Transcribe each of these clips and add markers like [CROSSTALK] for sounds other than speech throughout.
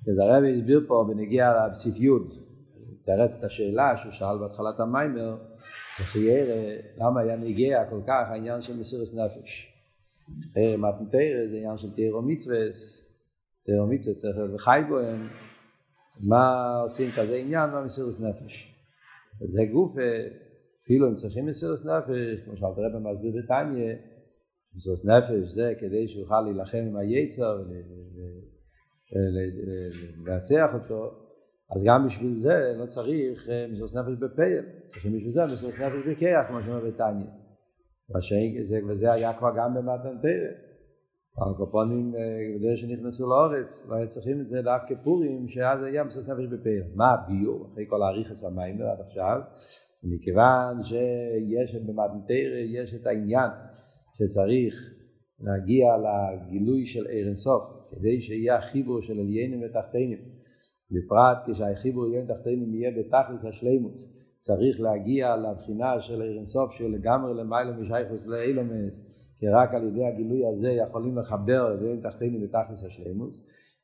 אז הרב הסביר פה בנגיע לבסיסיות, תרץ את השאלה שהוא שאל בהתחלת המיימר, שירא למה היה נגיע כל כך העניין של מסירת נפש. חרם מתנתרא זה עניין של תיארו מצווה, תיארו מצווה צריך להיות וחי בוהם, מה עושים כזה עניין במסירת נפש. וזה גוף, אפילו אם צריכים מסירת נפש, כמו שאלת רבי מסביר בתניא, מסירת נפש זה כדי שיוכל להילחם עם היצר ולנצח אותו, אז גם בשביל זה לא צריך מסירות נפש בפייל, צריכים בשביל זה מסירות נפש בכיח, כמו שאומר בתניא. וזה היה כבר גם במתן תרא. הקופונים, בדרך שנכנסו לאורץ, לא היו צריכים את זה דווקא פורים, שאז היה מסירות נפש בפייל. אז מה הביור, אחרי כל האריכס המיימר עד עכשיו? מכיוון שיש במתן תרא, יש את העניין שצריך להגיע לגילוי של ער אינסוף, כדי שיהיה החיבור של עליינים ותחתינים. בפרט כשהחיבור עליין ותחתינים יהיה בתכלס השלימות. צריך להגיע לבחינה של שהוא לגמרי למעלה משייכוס לאילומס, כי רק על ידי הגילוי הזה יכולים לחבר עליין ותחתינים בתכלס השלימות.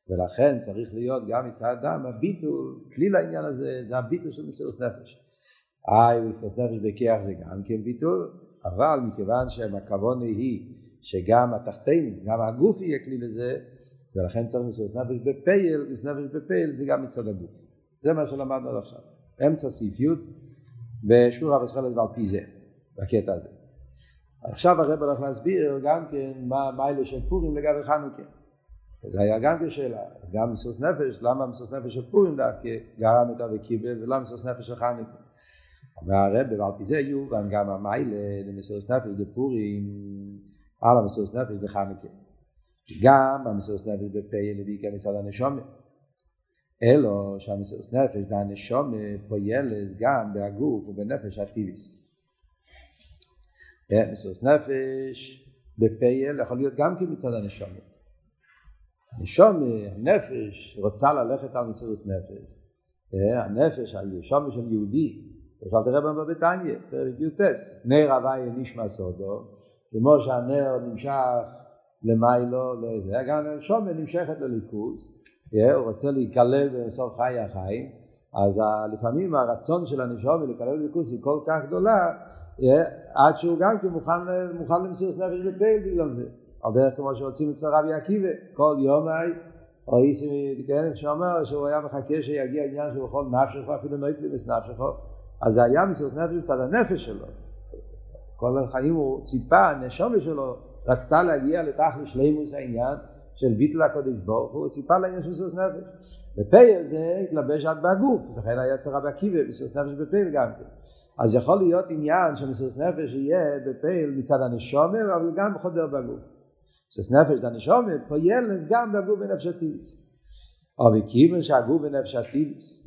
ולכן צריך להיות גם מצד אדם הביטול, כלי לעניין הזה, זה הביטול של מסירות נפש. איי, מסירות נפש בכיח זה גם כן ביטול, אבל מכיוון שהכוונה היא שגם התחתינים, גם הגוף יהיה כלי לזה, ולכן צריך מסירות נפש בפייל, מסירות נפש בפייל זה גם מצד הגוף. זה מה שלמדנו עד עכשיו. אמצע סעיף י' בשור רב ישראל ועל פי זה, בקטע הזה. עכשיו הרב הולך להסביר גם כן מה מיילו של פורים לגבי חנוכה. זה היה גם כן שאלה, גם מסירות נפש, למה מסירות נפש של פורים דווקא גרם את וקיבל, ולמה מסירות נפש של חנוכה. אומר הרב, ועל פי זה יובן גם המיילה למסירות נפש דפורים על המסירות נפש דחנוכה. גם המסירות נפש בפייל לביקר מצד הנשומת. אלו שהמסירות נפש דהנשומת פועלת גם בהגוף ובנפש הטיביס. מסירות נפש בפייל יכול להיות גם כן מצד הנשומת. הנשומת, הנפש, רוצה ללכת על מסירות נפש. הנפש, הנשומת של יהודי, אפשר תראה במה בביתניה, פרק י"ט, נר הוואי נשמע סודו, כמו שהנר נמשך למיילו, לזה, גם הנשומת נמשכת לליכוז, הוא רוצה להיכלל בסוף חיי החיים, אז לפעמים הרצון של הנשומת להיכלל בליכוז היא כל כך גדולה, עד שהוא גם כן מוכן, מוכן למסירות נפש בפייל בגלל זה. על דרך כמו שרוצים אצל רבי עקיבא, כל יום היי, או איסי כן, שאומר שהוא היה מחכה שיגיע עניין שהוא יכול נפשך, אפילו נויטליבס נפשך, אז זה היה מסירות נפש מצד הנפש שלו. כל החיים הוא ציפה, הנשומה שלו רצתה להגיע לתכלס שלימוס העניין של ביטול הקודש ברוך הוא, ציפה לעניין של מסירות נפש. בפייל זה התלבש עד בהגוף, לכן היה אצל רבי עקיבא מסירות נפש בפייל גם כן. אז יכול להיות עניין של מסירות נפש יהיה בפייל מצד הנשומה, אבל גם חודר בגוף. מסירות נפש הנשומה פועלת גם בגוף ונפש הטיביס. אבל מכיוון שהגוף ונפש הטיביס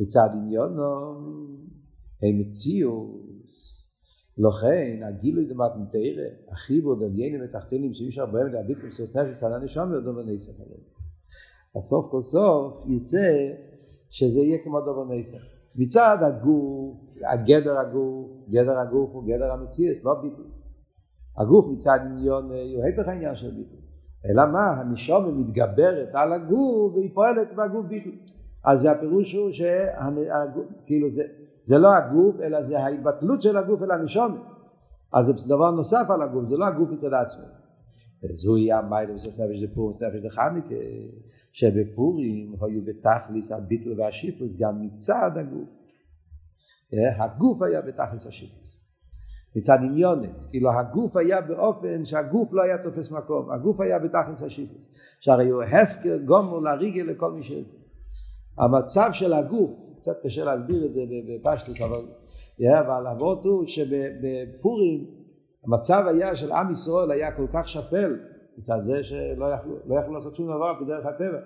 מצד עניונו הם מציאוס. לכן הגילוי דמתנתרא, החיבור דליינים ותחתינים שאי אפשר בהם להביט במסירות נפש צד הנשום ודובר נסח עליהם. בסוף כל סוף יצא שזה יהיה כמו דובר נסח. מצד הגוף, הגדר הגוף, גדר הגוף הוא גדר המציאס, לא ביטול. הגוף מצד עניון הוא היפך העניין של ביטול. אלא מה? הנשום מתגברת על הגוף והיא פועלת בגוף ביטול. אז הפירוש הוא שהגוף, כאילו זה, זה לא הגוף, אלא זה ההתבטלות של הגוף אל הנשומת. אז זה דבר נוסף על הגוף, זה לא הגוף מצד עצמו. וזו יהיה המיילה בסוף נפש דפורים, נפש דחניקה, שבפורים היו בתכליס הביטל והשיפוס גם מצד הגוף. הגוף היה בתכליס השיפוס. מצד עניונת, כאילו הגוף היה באופן שהגוף לא היה תופס מקום, הגוף היה בתכלס השיפוט, שהרי הוא הפקר גומר לריגל לכל מי שזה. המצב של הגוף, קצת קשה להסביר את זה בפשטוס, אבל, אבל אבות הוא שבפורים המצב היה של עם ישראל היה כל כך שפל, מצד זה שלא יכלו, לא יכלו לעשות שום דבר בדרך הטבע.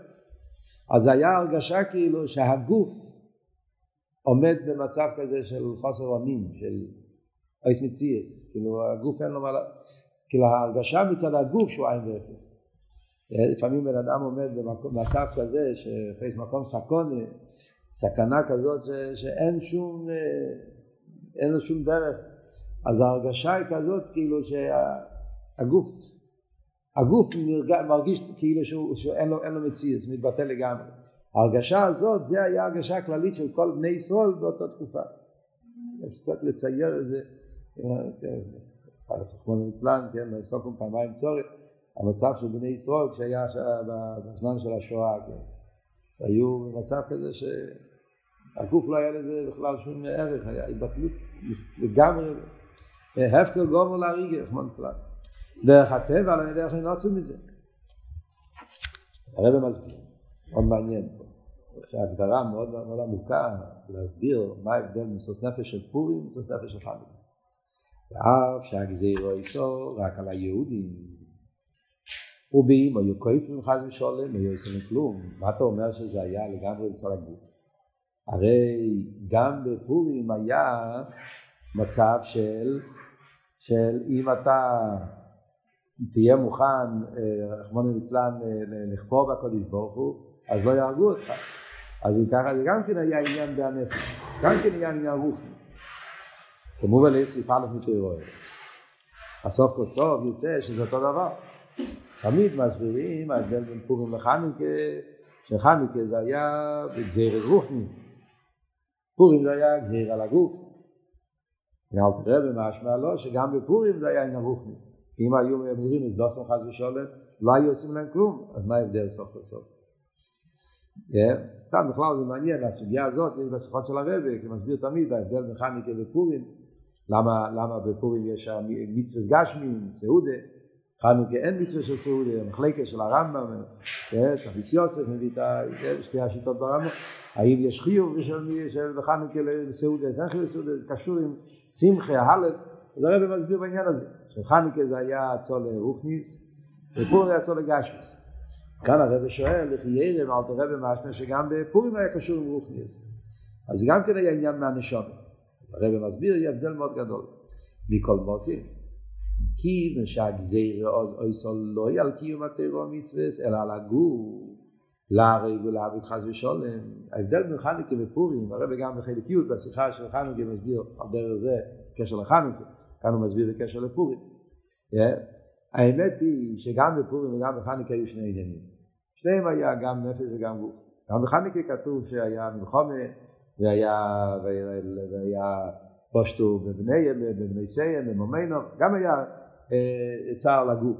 אז היה הרגשה כאילו שהגוף עומד במצב כזה של חוסר אונים, של אייס מציאס, כאילו הגוף אין לו מה, כאילו ההרגשה מצד הגוף שהוא עין ואפס. לפעמים בן אדם עומד במצב כזה שפייס מקום סקונה, סכנה כזאת ש, שאין שום, אין לו שום דרך, אז ההרגשה היא כזאת כאילו שהגוף, הגוף נרגע, מרגיש כאילו שהוא, שאין לו, לו מציאס, מתבטא לגמרי. ההרגשה הזאת, זה היה הרגשה הכללית של כל בני ישראל באותה תקופה. יש קצת לצייר את זה, חכמון ליצלן, כן, סוכם פעמיים צורך, המצב של בני ישראל כשהיה בזמן של השואה, כן. היו במצב כזה שהגוף לא היה לזה בכלל שום ערך, היה התבטלות לגמרי, הפקר גומר להריגה, רחמנא ליצלן. דרך הטבע לא יודע איך לנוצר מזה. הרב מסביר, מאוד מעניין פה. שהגדרה מאוד מאוד עמוקה להסביר מה ההבדל מסוס נפש של פורים ומסוס נפש של חנוכה. ואף שהגזירו איסו רק על היהודים ובאים היו כואפים חס ושולם, היו עושים כלום. מה אתה אומר שזה היה לגמרי בצד הגוף? הרי גם בפורים היה מצב של, של אם אתה תהיה מוכן, רחמנא ליצלן, לכפור בקודש ברוך הוא, אז לא יהרגו אותך. אז אם ככה זה גם כן היה עניין בהנפש, גם כן היה עניין רוחני. כמובן לסעיף א' מתיאוריה. הסוף כל סוף יוצא שזה אותו דבר. תמיד מסבירים ההבדל בין פורים לחנוכה, שחנוכה זה היה בגזיר רוחני. פורים זה היה גזיר על הגוף. ואל תראה במשמע לא, שגם בפורים זה היה עניין רוחני. אם היו ממירים את דוסם חס ושולם, לא היו עושים להם כלום, אז מה ההבדל סוף כל סוף? סתם בכלל זה מעניין, הסוגיה הזאת יש בשיחות של הרבי, כי מסביר תמיד ההבדל בין חניקה ופורים, למה, בפורים יש מצווה גשמים, סעודה, חנוכה אין מצווה של סעודה, המחלקה של הרמב"ם, תפיס יוסף מביא את שתי השיטות ברמב"ם, האם יש חיוב של בחנוכה לסעודה, אין חיוב לסעודה, זה קשור עם שמחה, הלב, אז הרבי מסביר בעניין הזה, שחנוכה זה היה צול רוכניס, ופורים זה היה צול גשמיס. אז כאן הרב שואל, לכי ירם, אל תראה במשמע שגם בפורים היה קשור עם רוחניאס. אז גם כן היה עניין מהנשום. הרב מסביר, יהיה הבדל מאוד גדול. מכל מוקי, כי שהגזיר אוי סול לא יהיה על קיום הטרור המצווה, אלא על הגור, להרג ולהביא חס ושולם. ההבדל בין חנוכה ופורים, הרב גם בחלקיות, בשיחה של חנוכה מסביר על דרך זה, בקשר לחנוכה, כאן הוא מסביר בקשר לפורים. האמת היא שגם בפורים וגם בחנוכה היו שני עניינים. שניהם היה גם נפש וגם גוף. גם בחנוכה כתוב שהיה מלחומה והיה, והיה פושטו בבני, סיים, במומנו, גם היה אה, צער לגוף.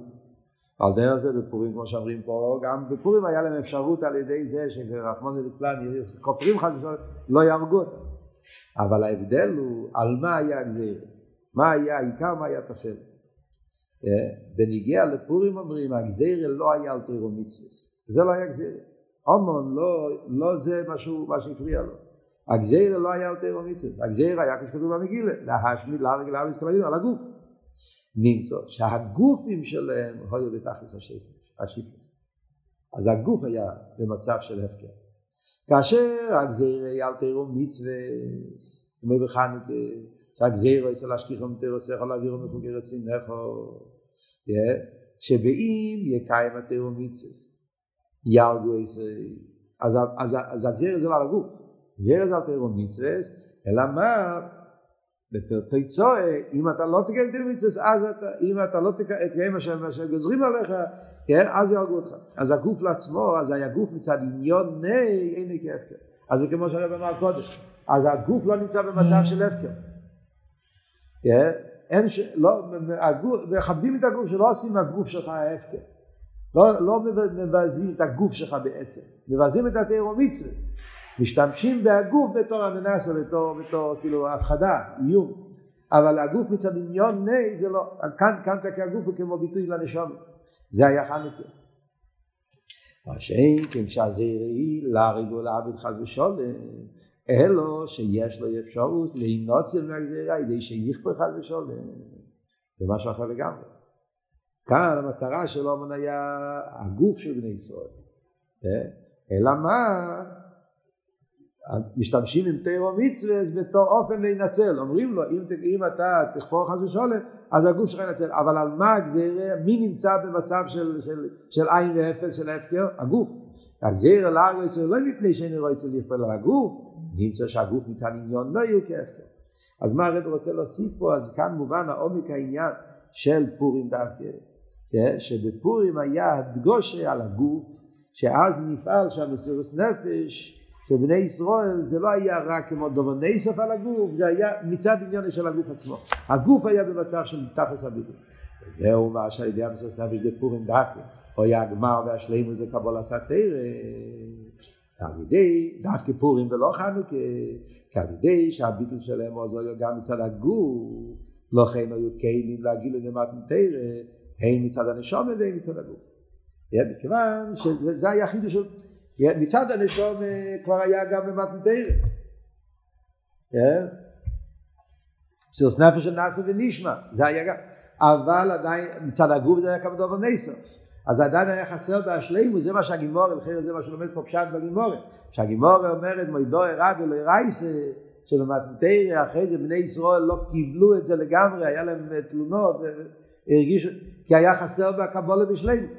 על דרך זה בפורים, כמו שאומרים פה, גם בפורים היה להם אפשרות על ידי זה שרחמון ליצלן כופרים חד ושלום, לא יהרגו אותם. אבל ההבדל הוא על מה היה הגזיר, מה היה העיקר, מה היה תפל. בניגיע לפורים אומרים, הגזיר לא היה על תירו. זה לא היה גזיר. אומון לא, לא זה משהו, מה שהפריע לו. הגזיר לא היה יותר מצווה. הגזיר היה כשכתוב במגילה, להשמיד להרג להרג על הגוף. נמצא שהגופים שלהם היו בתכלס השיפוס. אז הגוף היה במצב של הפקר. כאשר הגזיר היה על תירו מצווה, כמו בחנוכה, שהגזיר אצל השכיחו מתרוסך על אווירו מחוגר רצינךו, שבאים יקיים התירו מצווה. ירגו איסי, אז הגזיר זה לא על הגוף, גזיר זה על תירו מצווה, אלא מה, בתוצאה, אם אתה לא תקיים תירו מצווה, אז אתה, אם אתה לא תקיים מה שגוזרים עליך, כן, אז יהרגו אותך. אז הגוף לעצמו, אז היה גוף מצד עניון ני, אין לי כהפקר. אז זה כמו שהרב אמר קודם, אז הגוף לא נמצא במצב של הפקר. כן? אין ש... לא, הגוף, מכבדים את הגוף שלא עושים מהגוף שלך ההפקר. לא, לא מבזים את הגוף שלך בעצם, מבזים את התיאור מצווה. משתמשים בהגוף בתור המנסה, בתור, בתור כאילו הפחדה, איום. אבל הגוף מצד עניון ני זה לא, כאן, כאן הגוף הוא כמו ביטוי לנשום. זה היה חנוכה. מה שאין כן כשהזעירי להריג ולעבד חס ושולם, אלו שיש לו אפשרות להימנוצר מהגזירה, ידי שיכפה חס ושולם. זה משהו אחר לגמרי. כאן המטרה של אומן היה הגוף של בני ישראל. אלא מה? משתמשים עם תירו מצווה בתור אופן להינצל. אומרים לו, אם, אם אתה תכפור חס ושולם, אז הגוף שלך ינצל. אבל על מה הגזירה? מי נמצא במצב של, של, של עין ואפס של ההפקר? הגוף. הגזירה ישראל לא מפני שאין רואה אצל לכפל על הגוף, נמצא שהגוף מצד עניון לא יהיו כהפקר. אז מה הרב רוצה להוסיף פה? אז כאן מובן העומק העניין של פורים דווקא. כן? שבפורים היה הדגושה על הגוף, שאז נפעל שהמסירות נפש של בני ישראל זה לא היה רק כמו דובר נסף על הגוף, זה היה מצד עניין של הגוף עצמו. הגוף היה במצב של תכלס הביטוי. וזהו מה שעל ידי המסירות נפש דפורים דווקא. או היה הגמר והשלימוס לקבול עשה תרא. על ידי דווקא פורים ולא חנוכה, כי על ידי שהביטול שלהם עוזר גם מצד הגוף, לכן היו כלים להגיד למטן תרא, הן מצד הנשום והן מצד הגוף. מכיוון שזה היה חידוש של... מצד הנשום כבר היה גם במתן תרא. פסירוס נפש של נאסו ונשמע, זה היה גם, אבל עדיין מצד הגוף זה היה כמה דובר נסו. אז עדיין היה חסר בהשלימו, זה מה שהגימורה, לכן זה מה שלומד פה פשט בגימורה. שהגימורה אומרת מוידו הרג ולא רייסה, שבמתנתרא אחרי זה בני ישראל לא קיבלו את זה לגמרי, היה להם תלונות, הרגישו, כי היה חסר בקבולה בשלימוס.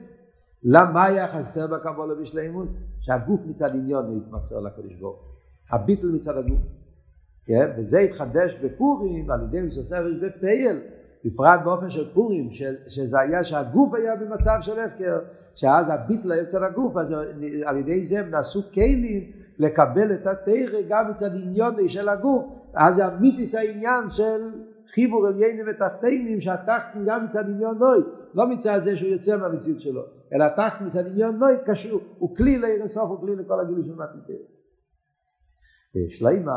למה היה חסר בקבולה בשלימוס? שהגוף מצד עניון התמסר לקדוש ברוך הביטל מצד הגוף. כן? וזה התחדש בפורים ועל ידי מסוס נפש בפייל, בפרט באופן של פורים, שזה היה שהגוף היה במצב של הפקר, שאז הביטל היה מצד הגוף, אז על ידי זה הם נעשו כלים לקבל את התרא גם מצד עניון של הגוף, אז זה אמיתיס העניין של חיבור עליינים ותחתינים שהתחתן גם מצד עניון נוי, לא מצד זה שהוא יוצא מהמציאות שלו, אלא מצד עניון נוי קשור, הוא כלי לעיר הסוף, הוא כלי לכל הגילוי של מתנתר. ושלימה,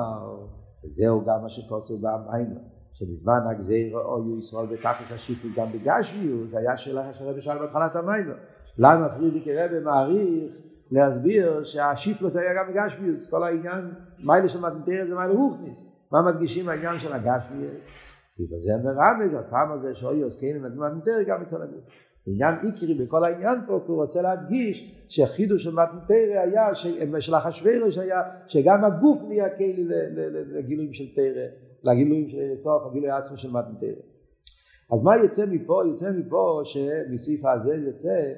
וזהו גם מה שקוצר במים, שבזמן הגזיר היו ישראל בתכלס השיפוט גם בגשמיות, היה שאלה שהרבי שאל בהתחלת המים. למה פרידיק רבי מעריך להסביר שהשיפלוס היה גם בגשמיוס, כל העניין, מיילה של מתנתר זה מיילה רוחניס. מה מדגישים העניין של הגשמיוס? כי בזה מרמז, הפעם הזה שאוי עוסקים עם מתנתר גם אצל הגוף. עניין עיקרי בכל העניין פה, כי הוא רוצה להדגיש שחידוש של מתנתר היה, של אחשוורש היה, שגם הגוף נהיה כלי לגילויים של תרא, לגילויים של סוף, הגילוי העצמי של מתנתר. אז מה יוצא מפה? יוצא מפה שמסעיף הזה יוצא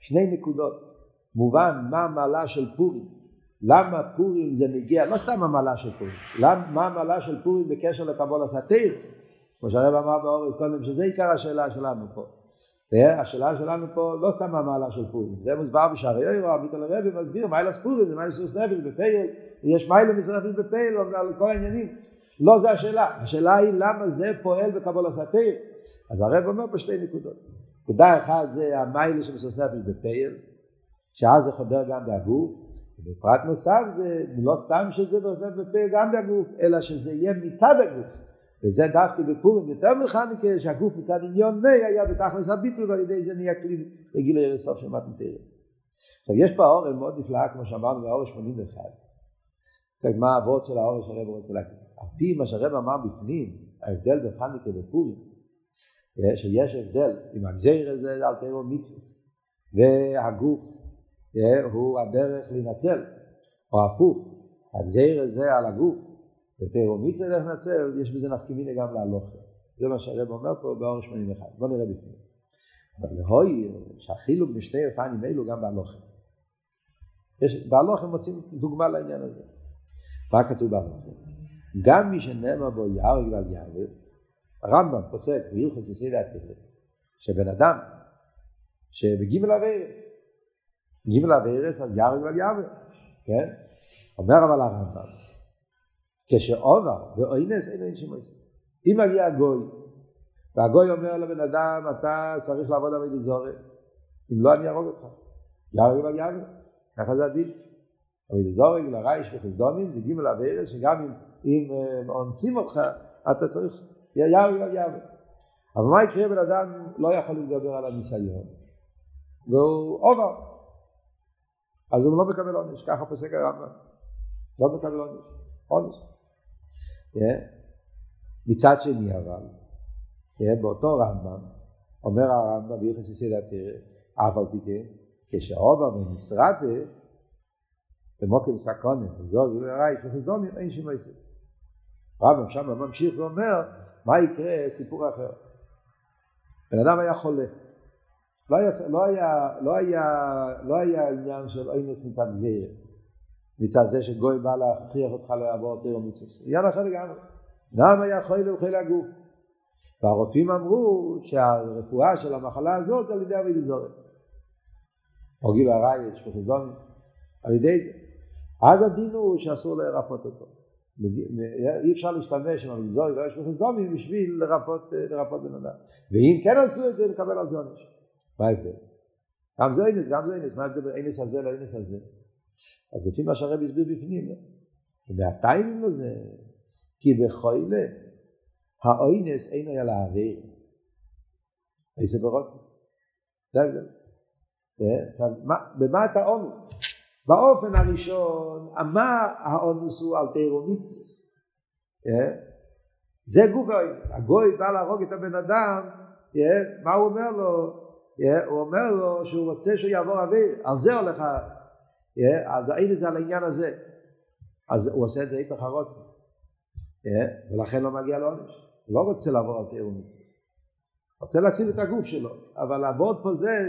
שני נקודות. מובן מה המעלה של פורים. למה פורים זה נגיע, לא סתם המעלה של פורים, למה, מה המעלה של פורים בקשר לקבול הסתיר, כמו שהרב אמר באורז קודם, שזה עיקר השאלה שלנו פה. השאלה שלנו פה לא סתם המעלה של פורים, זה מוסבר בשערי אוירו, הביטל הרבי מסביר מיילה ספורים, זה מיילה סוס נפש בפייל, יש מיילה מסוס נפש בפייל, על כל העניינים. לא זה השאלה, השאלה היא למה זה פועל בקבול הסתיר. אז הרב אומר פה שתי נקודות. נקודה אחת זה המיילה של מסוס נפש בפייל, שאז זה חודר גם בהגוף, ובפרט נוסף זה לא סתם שזה בפה גם בהגוף, אלא שזה יהיה מצד הגוף. וזה דווקא בפורים יותר מכניקה, שהגוף מצד עניון ני היה בתכלס הביטול, ועל ידי זה נהיה כלי לגיל הרסוף של מתנתרא. עכשיו יש פה האורן מאוד נפלא, כמו שאמרנו, באורן 81. קצת מה האבות של האורן שהרב רוצה להגיד. על פי מה שהרב אמר בפנים, ההבדל בין חניקה ופורים, שיש הבדל עם הגזיר הזה על תיאור מצווה, והגוף הוא הדרך להינצל, או הפוך, הגזיר הזה על הגוף, ותראו מי צריך לנצל, יש בזה נפקימינה גם להלוכה. זה מה שהרב אומר פה באור 81. בוא נראה בפנים. אבל להוי, שהחילוק בשני אופנים אלו גם בהלוכה. יש, בהלוכה מוצאים דוגמה לעניין הזה. מה כתוב בהלוכה? גם מי שנאמר בו יהרג ועל יהרג, הרמב"ם פוסק בהלכות יסוד התהילה, שבן אדם שבגימל אביירס, גימל אביירס אז יהרג ועל יהרג, כן? אומר אבל הרמב"ם, כשעובר ואוינס אין אין שמויס. אם מגיע גוי, והגוי אומר לבן אדם, אתה צריך לעבוד עבוד זורם, אם לא אני אהרוג אותך. יהרג ועל יהרג, ככה זה הדין. עבוד זורם, לרייש וחסדומים, זה גימל אביירס, שגם אם, אם אונסים אותך, אתה צריך יהרג ועל יהרג. אבל מה יקרה בן אדם לא יכול לדבר על הניסיון, והוא עובר. אז הוא לא מקבל עונש, ככה פוסק הרמב"ם. לא מקבל עונש. עונש. מצד שני אבל, באותו רמב"ם, אומר הרמב"ם ביחס יסד התרא, אף על פי כן, כשהעובר במשרדה, במוקם סקונן, וזור ולרעי פחסדומים, אין שם עסק. רמב"ם שם ממשיך ואומר, מה יקרה, סיפור אחר. בן אדם היה חולה. לא היה, לא היה, לא היה, לא היה עניין של אינס מצד גזיר, מצד זה שגוי בא להכריח אותך לעבור תיאור מצווה. עניין אחר לגמרי. אדם היה חולה וחיל הגוף. והרופאים אמרו שהרפואה של המחלה הזאת זה על ידי אבי דזורת. או גילו הרייס, שפוך דומי, על ידי זה. אז הדין הוא שאסור לרפות אותו. אי אפשר להשתמש עם המגזורי ויש שפוך דומי בשביל לרפות, לרפות בן אדם. ואם כן עשו את זה, לקבל על זה עונש. מה ההבדל? גם זה אינס, גם זה אינס, מה ההבדל בין אינס הזה לאינס הזה? אז לפי מה שהרב הסביר בפנים, והטיימים לזה, כי בחוילה, האוינס אין היה להעביר. איזה ברוצה? זה ההבדל. במה אתה אונוס? באופן הראשון, מה האונוס הוא על תירו מצווס? זה גוף האוינס. הגוי בא להרוג את הבן אדם, מה הוא אומר לו? הוא אומר לו שהוא רוצה שהוא יעבור אוויר, על זה הולך. אז האין זה על העניין הזה. אז הוא עושה את זה היפך הרוצה. ולכן לא מגיע לעונש. הוא לא רוצה לעבור על תיאור מצווה. רוצה להציל את הגוף שלו, אבל לעבוד פה זה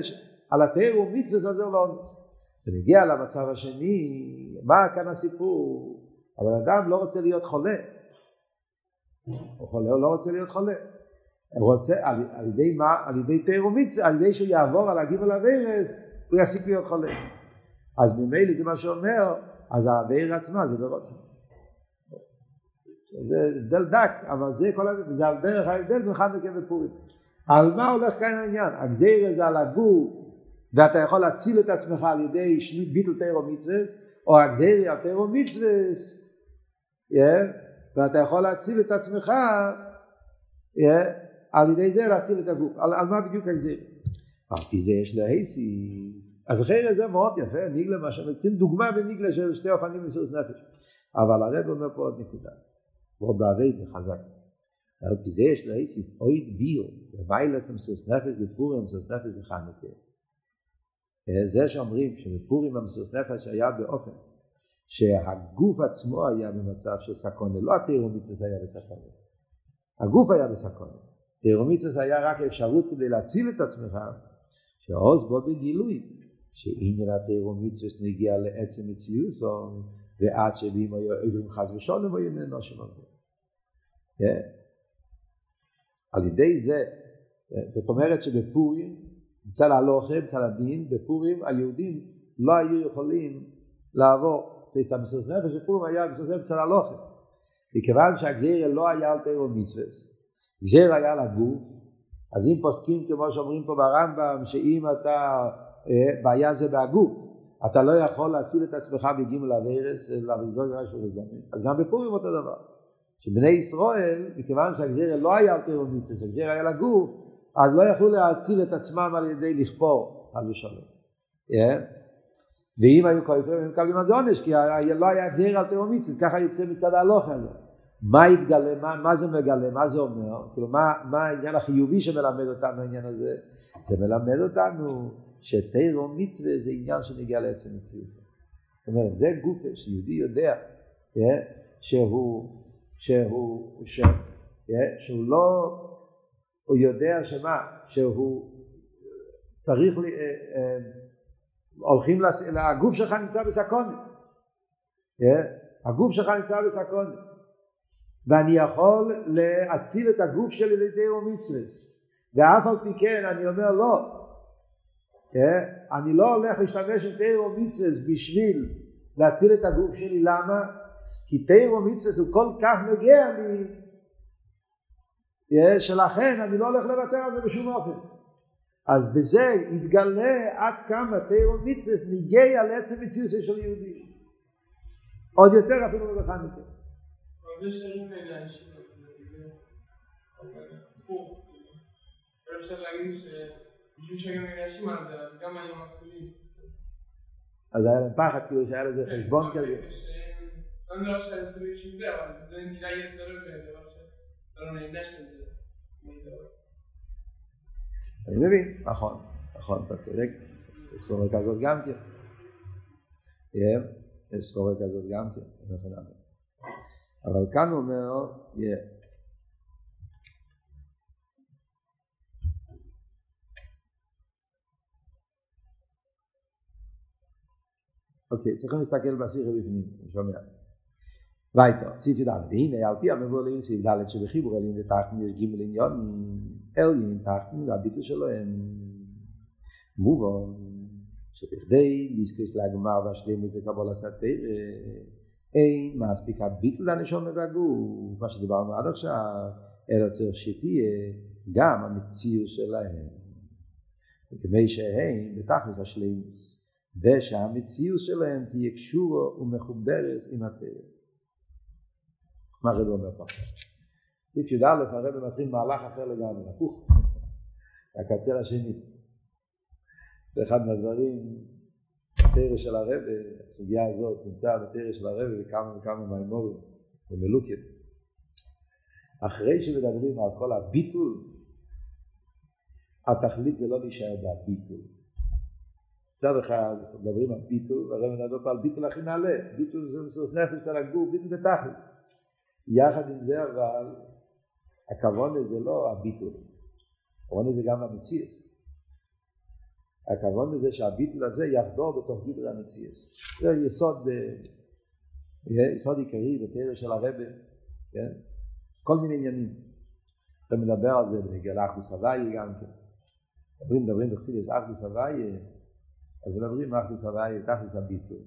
על התיאור מצווה הזה הוא לא עונש. ונגיע למצב השני, מה כאן הסיפור? אבל אדם לא רוצה להיות חולה. הוא חולה, הוא לא רוצה להיות חולה. הוא רוצה, על, על ידי מה? על ידי תיאור מצווה, על ידי שהוא יעבור על הגיבל הווירס, הוא יפסיק להיות חולה. אז ממילא זה מה שאומר, אז האוויר עצמה זה ברוצן. זה הבדל דק, אבל זה כל ההבדל, זה על דרך ההבדל בין חנוכה ופורים. על מה הולך כאן העניין? הגזיר זה על הגוף, ואתה יכול להציל את עצמך על ידי שני ביטל תירו מצווה, או הגזיר על תירו מצווה, ואתה יכול להציל את עצמך על ידי זה להציל את הגוף. על, על מה בדיוק הגזיר? על פי זה יש להסי. אז אחרי זה מאוד יפה, ניגלה מה שמציעים דוגמה בניגלה של שתי אופנים מסוס נפש. אבל הרב אומר פה עוד נקודה. ועוד בעבד חזק. על פי זה יש להוסיף אויד ביר, לוויילס המסוס נפש בפורים המסוס נפש בחנוכה. זה שאומרים שבפורים המסוס נפש היה באופן שהגוף עצמו היה במצב של סקונה, לא התירומיצוס היה בסקונה. הגוף היה בסקונה. תירומיצוס היה רק אפשרות כדי להציל את עצמך, שעוז בו בגילוי, שעניין התירומיצוס נגיע לעצם מציוסו, ועד שבאים עברים חס ושלום היו על זה. כן? על ידי זה, זאת אומרת שבפורים, מצד ההלוכה, מצד הדין, בפורים היהודים לא היו יכולים לעבור. זה הסתמסוס נפש, בפורים היה בסוס נפש מצד ההלוכה. מכיוון שהגזיר לא היה על תירו מצווה, גזיר היה לגוף, אז אם פוסקים כמו שאומרים פה ברמב"ם, שאם אתה, בעיה זה בהגוף, אתה לא יכול להציל את עצמך בגימל אביירס, אלא בזוג רש ובזדמים. אז גם בפורים אותו דבר. שבני ישראל, מכיוון שהגזירה לא היה יותר מיצס, הגזירה היה לגוף, אז לא יכלו להציל את עצמם על ידי לכפור, אז ושלום. Yeah. ואם היו כופרים הם מקבלים על זה עונש, כי לא היה גזירה על תאומיצס, ככה יוצא מצד ההלוך הזה. מה יתגלה, מה, מה זה מגלה, מה זה אומר, כאילו מה, מה העניין החיובי שמלמד אותנו העניין הזה? זה מלמד אותנו שתירו מצווה זה עניין שנגיע לעצם מציאות. זאת אומרת, זה גופה שיהודי יודע yeah, שהוא שהוא, ש, שהוא לא, הוא יודע שמה, שהוא צריך, לי, אה, אה, הולכים, לס, הגוף שלך נמצא בסקונת, הגוף שלך נמצא בסקונת, ואני יכול להציל את הגוף שלי לידי מצווה, ואף על פי כן אני אומר לא, אני לא הולך להשתמש עם תירו מצווה בשביל להציל את הגוף שלי, למה? כי תירו מצווה הוא כל כך נוגע לי, שלכן אני לא הולך לוותר על זה בשום אופן. אז בזה יתגלה עד כמה תירו מצווה ניגע לעצם מציאות של יהודי. עוד יותר אפילו מבחן מכן. אפשר להגיד על זה, אז גם היום מפסידים. אז היה להם פחד כאילו שהיה לזה חשבון כזה. לא נראה בשביל זה, אבל זה נראה יהיה גדול בדבר שלא נהנה של זה. אני מבין, נכון, נכון, אתה צודק, ספורת כזאת גם כן. יש ספורת כזאת גם כן, אבל כאן הוא אומר, für dann wie ne alti am wohl in sie dalet sie khibur in der tag mir gimel in jon el in tag da bitte soll en move on שבכדי לזכוס להגמר והשלמות לקבול הסתר, אין מספיק הביטל לנשום והגוף, מה שדיברנו עד עכשיו, אלא צריך שתהיה גם המציאות שלהם. וכמי שהם בתכלס השלימוס, ושהמציאות שלהם תהיה קשורה ומחוברת עם התרא. מה הרב אומר פה? סעיף י"א הרב מתחיל מהלך אחר לגמרי, הפוך, [LAUGHS] הקצר השני. זה אחד מהדברים, התרא של הרב, הסוגיה הזאת נמצאה בתרא של הרב בכמה וכמה מימורים, במלוקים. אחרי שמדברים על כל הביטול, התכלית זה לא להישאר בביטול. מצד אחד מדברים על ביטול, והרב מדבר פה על ביטול הכי נעלה, ביטול זה מסוס נפש על הגוף, ביטול בתכלית. יחד עם זה אבל, הכוונה זה לא הביטול, הכוונה זה גם המציאס. הכוונה זה שהביטול הזה יחדור בתוך גידול המציאס. זה יסוד, יסוד עיקרי בתרא של הרבה, כן? כל מיני עניינים. אתה מדבר על זה בנגיע לאחדוס הוואי גם כן. מדברים, מדברים בחסידס אחדוס הוואי, אז מדברים אחדוס הוואי, תכלס הביטול.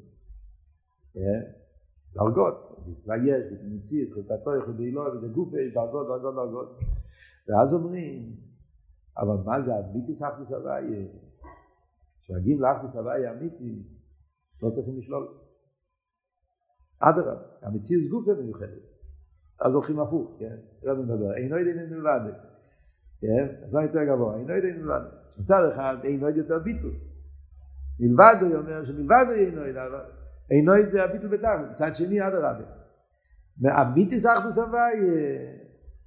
דרגות, ויש, חלטתו, יחוד אילו, וזה גופה, יש דרגות, דרגות, דרגות. ואז אומרים, אבל מה זה הביטיס אחדוס הוואי? כשמגיעים לאחדוס הוואי האמיתיס, לא צריכים לשלול. אדרבה, המציאות גופה מיוחדת. אז הולכים הפוך, כן? רבי מדבר, אינו יודע אם נולד, כן? אז מה יותר גבוה? אינו יודע אם נולד. מצד אחד, אינו יודע יותר ביטול. מלבד הוא אומר שמלבד הוא אינו אבל אינו יודע זה הביטול בתר, מצד שני, אדרבה. והביטיס אחדוס הוואי,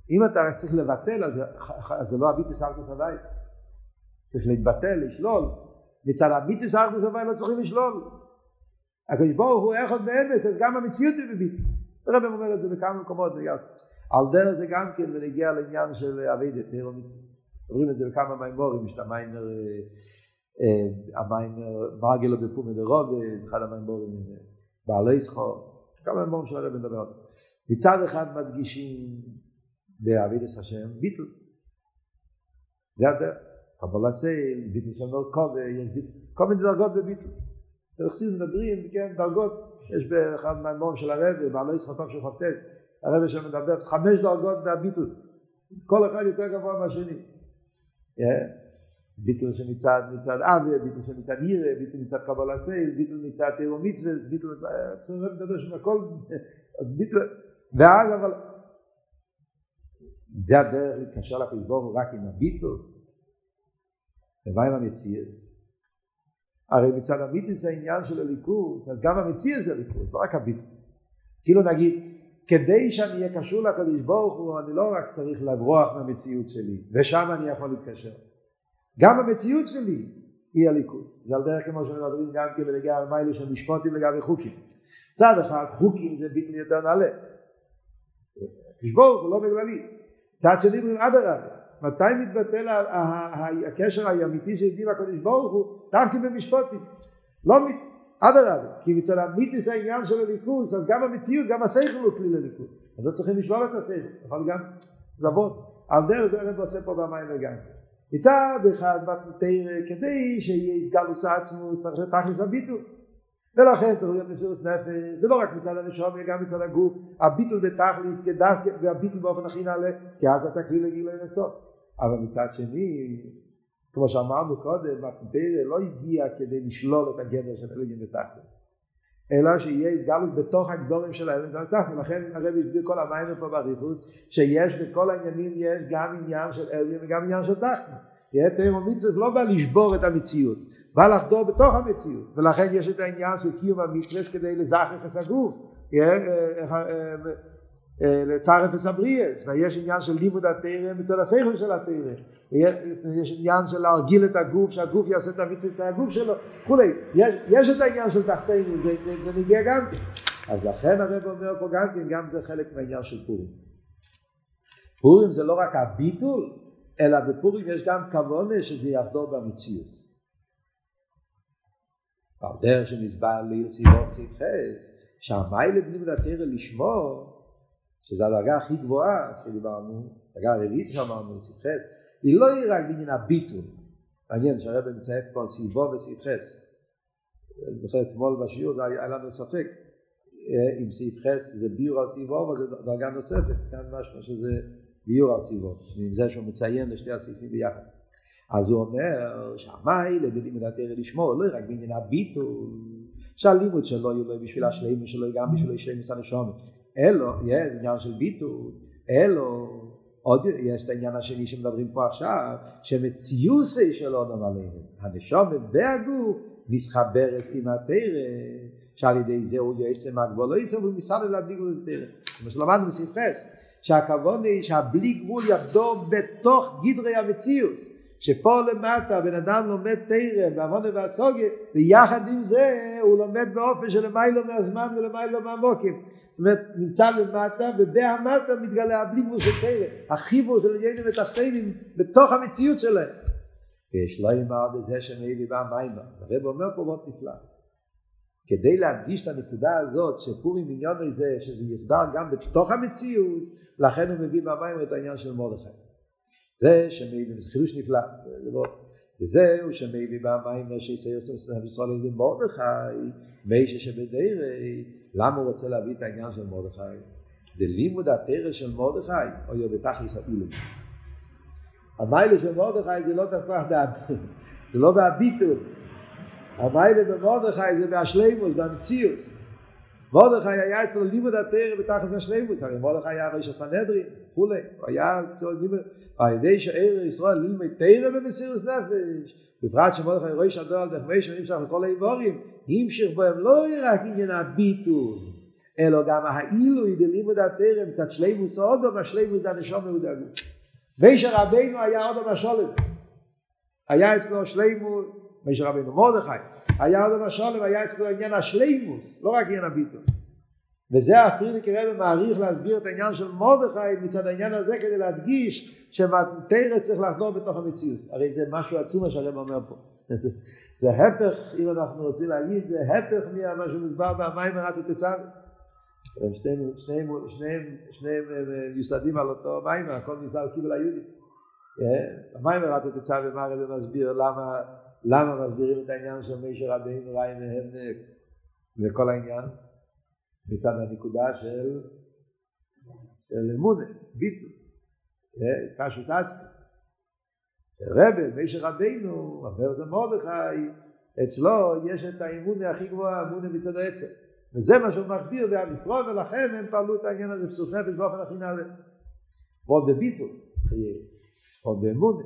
אם אתה צריך לבטל, אז זה לא הביטיס אחדוס הוואי. צריך להתבטל, לשלול. מצד הביטיס אחדוס הוואי לא צריכים לשלול. הקדוש ברוך הוא אחד באמס, אז גם המציאות היא בביטול. הרב אומר את זה בכמה מקומות, על דרך זה גם כן ונגיע לעניין של אבידת, תראו מצווה. אומרים את זה בכמה מימורים, יש את המיימר, המיימר מרגלו בפומי דרוב, אחד המימורים בעלי סחור, כמה מימורים של הרב מדבר. מצד אחד מדגישים באבידת השם ביטל. זה הדרך. קבלה סייל, ביטל של מרכובה, יש ביטל, כל מיני דרגות בביטל. תרחסיד מדברים, כן, דרגות יש באחד מהמורים של הרבי, בעלי שפתיו של חפטס, הרבי שמדבר חמש דרגות מהביטול, כל אחד יותר גבוה מהשני. ביטול שמצד מצד אבי, ביטול שמצד ירא, ביטול מצד קבלה סייל, ביטול מצד תירו מצווה, שם הכל, ביטול, ואז אבל, זה הדרך להתקשר לקדוש ברוך רק עם הביטול, ומה עם המציאות? הרי מצד המיתוס העניין של הליכוס, אז גם המציאות זה ליכוס, לא רק הביטוי. כאילו נגיד, כדי שאני אהיה קשור לקדוש ברוך הוא, אני לא רק צריך לברוח מהמציאות שלי, ושם אני יכול להתקשר. גם המציאות שלי היא הליכוס. זה על דרך כמו שמדברים גם כן בנגיע המיילה של משפוטים לגבי חוקים. מצד אחד, חוקים זה ביטוי יותר נעלה. ברוך הוא לא בגללי. מצד שני, אומרים אדרבה. מתי מתבטל הקשר האמיתי של ידידים הקדוש ברוך הוא? דווקא במשפוטים. לא מת... אדרבה, כי מצד המיתיס העניין של הליכוס, אז גם המציאות, גם השכל הוא כלי לליכוס. אז לא צריכים לשלול את השכל, יכול גם לבוא. על דרך זה הרב עושה פה במים וגם. מצד אחד בתרא, כדי שיהיה הסגלוס עצמו, צריך שתכלס הביטול. ולכן צריך להיות מסירות נפש, ולא רק מצד הנשום, אלא גם מצד הגוף, הביטול בתכלס, והביטול באופן הכי נעלה, כי אז אתה כלי לגיל לנסות. אבל מצד שני, כמו שאמרנו קודם, הפנטריה לא הגיע כדי לשלול את הגדר של אלגים ותחתן, אלא שיהיה הסגלות בתוך הגדורים של האלגים ותחתן, ולכן הרב הסביר כל המים פה בריחוס, שיש בכל העניינים, יש גם עניין של אלגים וגם עניין של תחתן. תאיר מצווה לא בא לשבור את המציאות, בא לחדור בתוך המציאות, ולכן יש את העניין של קיום המצווה כדי לזכר את הגוף. לצער אפס הבריאס, ויש עניין של לימוד התרא מצד השכל של התרא, יש עניין של להרגיל את הגוף, שהגוף יעשה את המצווה מצד הגוף שלו, וכולי, יש, יש את העניין של תחתינו, זה נגיע גם כן, אז לכן הרב אומר פה גם כן, גם זה חלק מהעניין של פורים. פורים זה לא רק הביטול, אלא בפורים יש גם כוונה שזה יחדור במציאות. על דרך שנסבר ליל סיבות סעיף חס, שהמיילה בלימוד התרא לשמור שזו הדרגה הכי גבוהה שדיברנו, הדרגה הרביעית שאמרנו, סעיף חס, היא לא היא רק בעניין הביטול, מעניין שהרבא מצייף פה על סעיפו וסעיף חס, אני זוכר אתמול בשיעור היה לנו ספק אם סעיף חס זה ביור על סעיף אור, זה דרגה נוספת, כאן משמע שזה ביור על סעיף אור, עם זה שהוא מציין לשתי הסעיפים ביחד. אז הוא אומר שהמי לדלימוד התרא לשמור, לא רק בעניין הביטול, שהלימוד שלו יהיה בשביל השלימות שלו, גם בשביל השלימות הנשומת, אלו, יהיה עניין של ביטול, אלו, עוד יש את העניין השני שמדברים פה עכשיו, שמציוסי של אודם עלינו, הנשומת והגוף, נסחברס עם התרא, שעל ידי זה הוא יוצא מהגבול, לא יסב הוא מסעד אליו בלי גבול לתרא. כמו שלמדנו בסעיף חס, שהכוון היא שהבלי גבול יחדור בתוך גדרי המציאות. שפה למטה בן אדם לומד תרם בעוונה והסוגיה ויחד עם זה הוא לומד באופן של למיילו מהזמן ולמיילו מהמוקים זאת אומרת נמצא למטה ובהמטה מתגלה הבלי גבול של תרם החיבור של עניינים ותחתינים בתוך המציאות שלהם ויש לא ימר בזה שמביא בה מיימה הרב אומר פה מאוד נפלא כדי להדגיש את הנקודה הזאת שפורים עניון זה שזה יחדר גם בתוך המציאות לכן הוא מביא במים את העניין של מרדכי זה שמביא, זה חידוש נפלא, וזהו שמביא במים שישראל ישראל לידי מרדכי, מישה שבדירי, למה הוא רוצה להביא את העניין של מרדכי? דלימוד התרא של מרדכי, או יהיה בתכלס האילום. המיילה של מרדכי זה לא תפח זה לא בהביטול. המיילה במרדכי זה בהשלימוס, במציאות. מרדכי היה אצלו לימוד התרא בתחת השלימות, הרי מרדכי היה ראש הסנהדרין וכולי, הוא היה אצלו לימוד, על ידי שער ישראל ללמד תרא במסירות נפש, בפרט שמרדכי ראש הדור על דרך מישהו נמשך לכל האיבורים, המשיך בהם לא רק עניין הביטול, אלא גם העילוי דלימוד התרא מצד שלימוס האודו והשלימוס דנשום מהודגו. מישר רבינו היה אודו מהשולם, היה אצלו שלימוס, מישר רבינו מרדכי, היה עוד המשולם, היה אצלו עניין השלימוס, לא רק עניין הביטול. וזה הפרידיק רבי מעריך להסביר את העניין של מרדכי מצד העניין הזה כדי להדגיש שמטרה צריך לחדור בתוך המציאות. הרי זה משהו עצום מה שהרב אומר פה. זה הפך, אם אנחנו רוצים להגיד, זה הפך ממה שמוסבר במים מרת התצ"ר. הם שניהם, שניהם, שניהם, שניהם יוסדים על אותו מים, הכל נסדר קיבל היהודי. המים מרת התצ"ר ומה הרב מסביר למה מסבירים את העניין של מי שרבינו ראי מהם וכל העניין? מצד הנקודה של אמונה, ביטל, קשוס עצמוס. רבי, מי שרבינו, אומר זה מרדכי, אצלו יש את האמונה הכי גבוהה, אמונה מצד העצם. וזה מה שהוא מסביר בעם ישראל, ולכן הם פעלו את העניין הזה בסוס נפש באופן הכי נעלה. ועוד בביטל, עוד באמונה.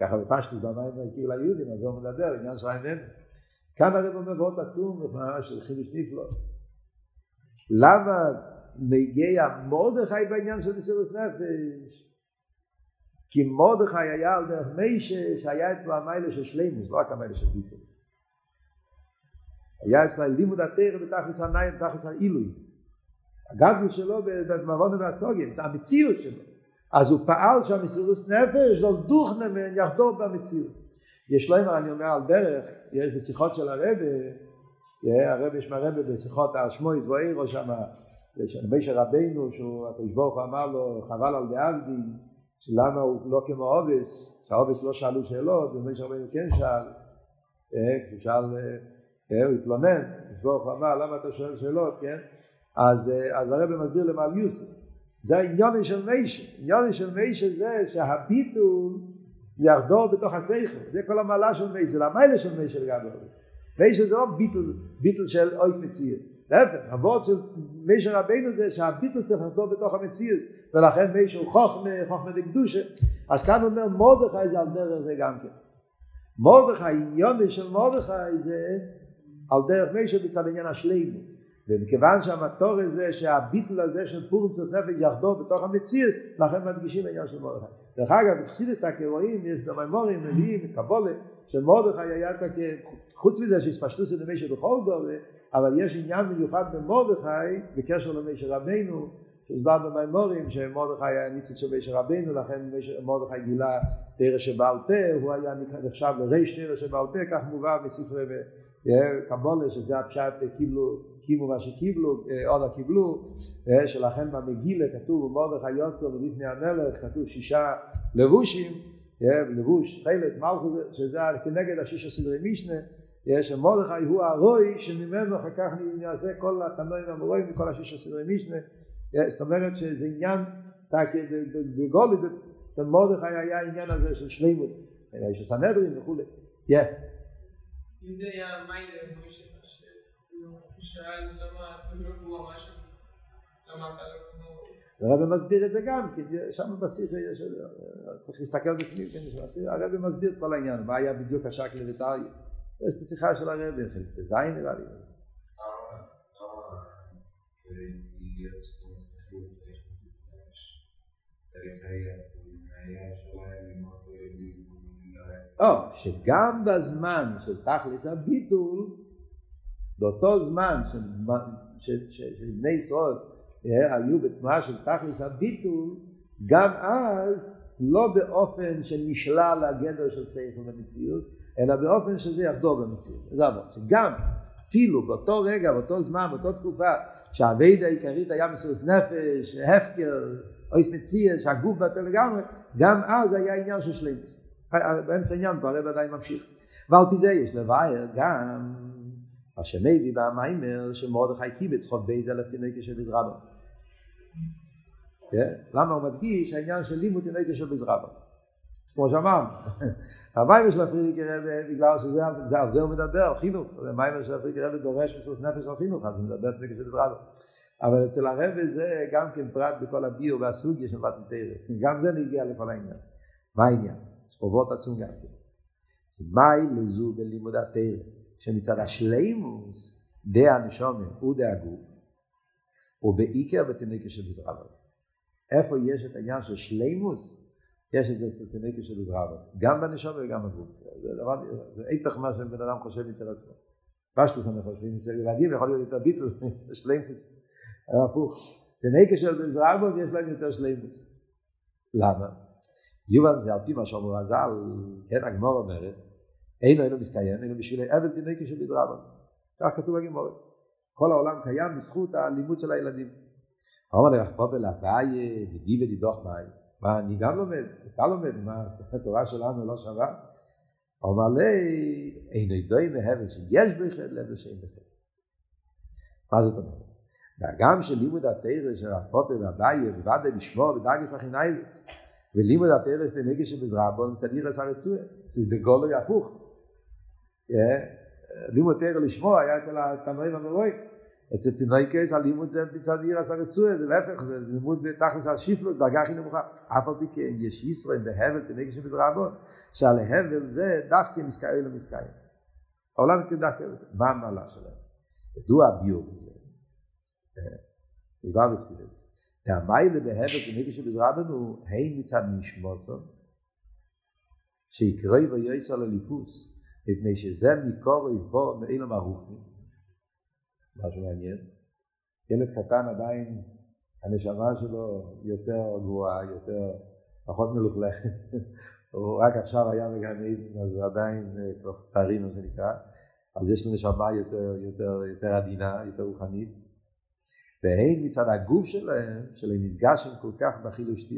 ככה בפשטוס במים כאילו ליהודים, אז הוא מדבר, עניין של עין אמת. כאן הרב אומר מאוד עצום, ממש של חידוש נפלא. למה מגיע מרדכי בעניין של מסירות נפש? כי מרדכי היה על דרך מישה שהיה אצלו המיילה של שלימוס, לא רק המיילה של ביטל. היה אצלו לימוד התרא בתכלס הניים, בתכלס העילוי. הגדלות שלו במבון והסוגים, המציאות שלו. אז הוא פעל שהמסירות נפש זול דוכנה מן יחדור במציאות. יש אמר, אני אומר על דרך, יש בשיחות של הרבי, הרבי יש מהרבי בשיחות על שמו יזבואירו שם, משה רבינו, שהוא הקדוש ברוך הוא אמר לו, חבל על דאבדי, למה הוא לא כמו עובס, שהעובס לא שאלו שאלות, ומשה רבינו כן שאל, הוא שאל, הוא התלונן, ברוך הוא אמר, למה אתה שואל שאלות, כן? אז, אז הרבי מסביר למעל יוסף, זה העניין של מישה. העניין של מישה זה שהביטול יחדור בתוך השכל. זה כל המעלה של מישה, זה המעלה של מישה לגבי מישה זה לא ביטול, ביטול של אויס מציאות. להפך, הוורד של מישה רבינו זה שהביטול צריך לחדור בתוך המציאות. ולכן הוא חוכמה, חוכמה דקדושה. אז כאן אומר מרדכי זה על דרך זה גם כן. מרדכי, עניון של מרדכי זה על דרך מישה בצד עניין השלימוס. ומכיוון שהמטור הזה שהביטל הזה של פורצוס נפש יחדור בתוך המציאות לכן מדגישים העניין של מרדכי דרך אגב בחסידת הכרואים יש במימורים מביאים קבולה של מרדכי היה חוץ מזה שהספשטוס את משה בכל דומה אבל יש עניין מיוחד במרדכי בקשר למשה רבינו שהוסבר במימורים שמרדכי היה ניצוץ של משה רבינו לכן מרדכי גילה תרא שבעל פה הוא היה נחשב לריש תרא שבעל פה כך מובא בספרי קבולה שזה הפשט קיבלו קיבלו מה שקיבלו, עוד קיבלו, שלכן במגילה כתוב מרדכי יוצא ולפני המלך כתוב שישה לבושים, לבוש, חלק, מלכות, שזה כנגד השישה סדרי משנה, יש מרדכי הוא הרוי שממנו אחר כך נעשה כל התנועים המורים וכל השישה סדרי משנה. זאת אומרת שזה עניין בגולי במרדכי היה העניין הזה של שלימות יש הסנהדרין וכולי אם זה היה למה אתה לא משהו, למה אתה לא הרב מסביר את זה גם, כי שם בשיחה יש, צריך להסתכל בפנים, הרב מסביר את כל העניין, מה היה בדיוק השק לויטריה. יש את השיחה של הרב, חלק זין נראה לי. או, שגם בזמן של תכלס הביטול, באותו זמן שבני ישראל היו בתנועה של תכלס הביטול, גם אז לא באופן שנשלל הגדר של סייכל במציאות, אלא באופן שזה יחדור במציאות. זה עבור. שגם אפילו באותו רגע, באותו זמן, באותה תקופה, שהאביידה העיקרית היה מסירות נפש, הפקר, אויס מציע, שהגוף בטל לגמרי, גם אז היה עניין של שלמות. באמצע העניין פה הרב עדיין ממשיך. ועל פי זה יש לבאר גם מה שמביא במאמר שמרדכי קיבץ כ"ב אלף תינוקות של בית רבן. למה הוא מדגיש העניין של לימוד תינוקות של בית רבן? כמו שאמרנו, המאמר של הפרידיקער רבי בגלל שזה על זה הוא מדבר, חינוך, המאמר של הפרידיקער רבי דורש מסירות נפש על חינוך, אז הוא מדבר תינוקות של בית רבן. אבל אצל הרב זה גם כן פרט בכל הביאור והסוגיה של מתן תורה, גם זה נגיע לכל העניין. מה העניין? חובות עצום גם כן. מהי לזו בלימוד התרא? שמצד השלימוס דה הנשומה ודה הגוף ובעיקר בתינוקה של בזרבא. איפה יש את העניין של שלימוס? יש את זה אצל תינוקה של בזרבא. גם בנשומה וגם בגוף. זה דבר, זה היפך מה שבן אדם חושב מצד עצמו. פשטוס אני חושב, אצל ילדים יכול להיות יותר ביטול, [LAUGHS] שלימוס. הפוך. תינוקה של בזרבא יש להם יותר שלימוס. למה? יובן זה על פי מה שאומר הזל, כן, הגמור אומרת, אין אינו מסקיים, אלא בשביל אבל תינוקה של בזרבא. כך כתוב בגמור. כל העולם קיים בזכות הלימוד של הילדים. אמר לך פה בלעבאי, דידי ודידוך מאי. מה, אני גם לומד, אתה לומד, מה, [LAUGHS] התורה שלנו לא שווה? אמר לי, אין ידוי מהבל שיש בכלל לב שאין בכלל. מה זאת אומרת? והגם של לימוד התרא של הפופר והבאי, ובוודאי לשמור בדרגס החינאיבס. ולימוד התרא של מצד עיר עשר רצוי. זה בגולו יהפוך. לימוד תרא לשמוע היה אצל התנועים המרואים. אצל תינוקס הלימוד זה מצד עיר עשר רצוי, זה להפך, זה לימוד בתכלס השיפלות, דרגה הכי נמוכה. אף על פי כן יש ישראל בהבל תנגש שבזרבון, שעל ההבל זה דווקא מסקאי למסקאי. העולם מתחיל דווקא, מה המעלה שלהם? ידוע הביור בזה. דבר בצילס. והמיילה בהבל תנגש שבזרבון הוא הן מצד נשמוסו, שיקרוי ויועסר לליפוס. מפני שזה מקור יבוא מאילם הרוחני. משהו מעניין. ילד קטן עדיין, הנשמה שלו יותר גבוהה, יותר, פחות מלוכלכת. [LAUGHS] הוא רק עכשיו היה בגן עדן, אז עדיין תוך טרי, מה שנקרא. אז יש לו נשמה יותר, יותר, יותר עדינה, יותר רוחנית. והן מצד הגוף שלהם, שלהם נפגשים כל כך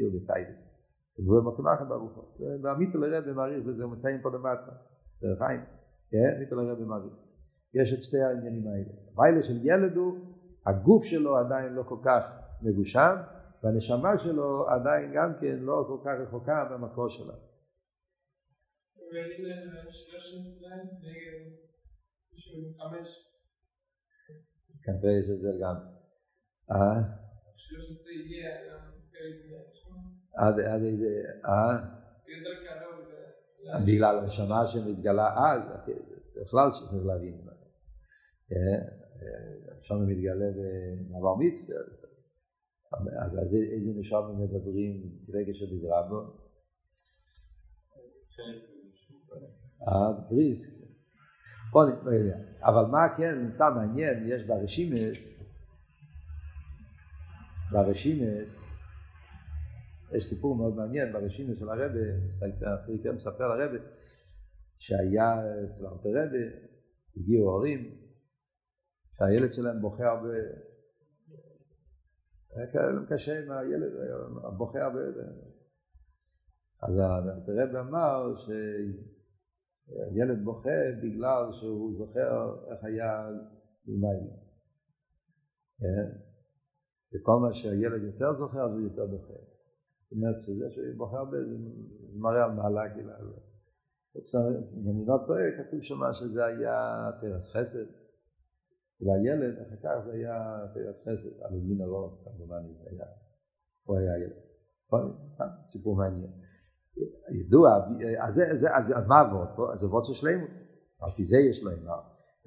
ובטייבס. והוא מקום אחר ברוך הוא. והמיתו לרב ומעריך וזה מצאים פה למטה. דרך חיים, כן? מיתו לרב ומעריך. יש את שתי העניינים האלה. המיילה של ילד הוא, הגוף שלו עדיין לא כל כך מגושם, והנשמה שלו עדיין גם כן לא כל כך רחוקה במקור שלה. כנראה יש זה גם. אה? עד איזה, אה? בגלל הנשמה שמתגלה אז, בכלל שצריך להבין. שם מתגלה במעבר מצווה, אז איזה נשמה מדברים רגע של בזרבו? בריסק. בוא לא. אבל מה כן, סתם מעניין, יש ברשימס, ברשימס, יש סיפור מאוד מעניין ברשימס של הרבה, פריקר מספר לרבה, שהיה אצל הרבה רבה, הגיעו הורים, שהילד שלהם בוכה הרבה, היה כאלה קשה עם הילד, בוכה הרבה. אז הרב אמר ש... ילד בוכה בגלל שהוא זוכר איך היה במים. וכל מה שהילד יותר זוכר, אז הוא יותר בוכה. זאת אומרת שזה שהוא בוכה הרבה, זה מראה על מעלה גילה. אם אני לא טועה, כתוב שם שזה היה תרס חסד. והילד, אחר כך זה היה תרס חסד, על מין הרוב, כמובן, הוא היה ילד. סיפור מעניין. ידוע, אז, זה, מה עבוד פה? אז עבוד של שלימות. על פי זה יש להם.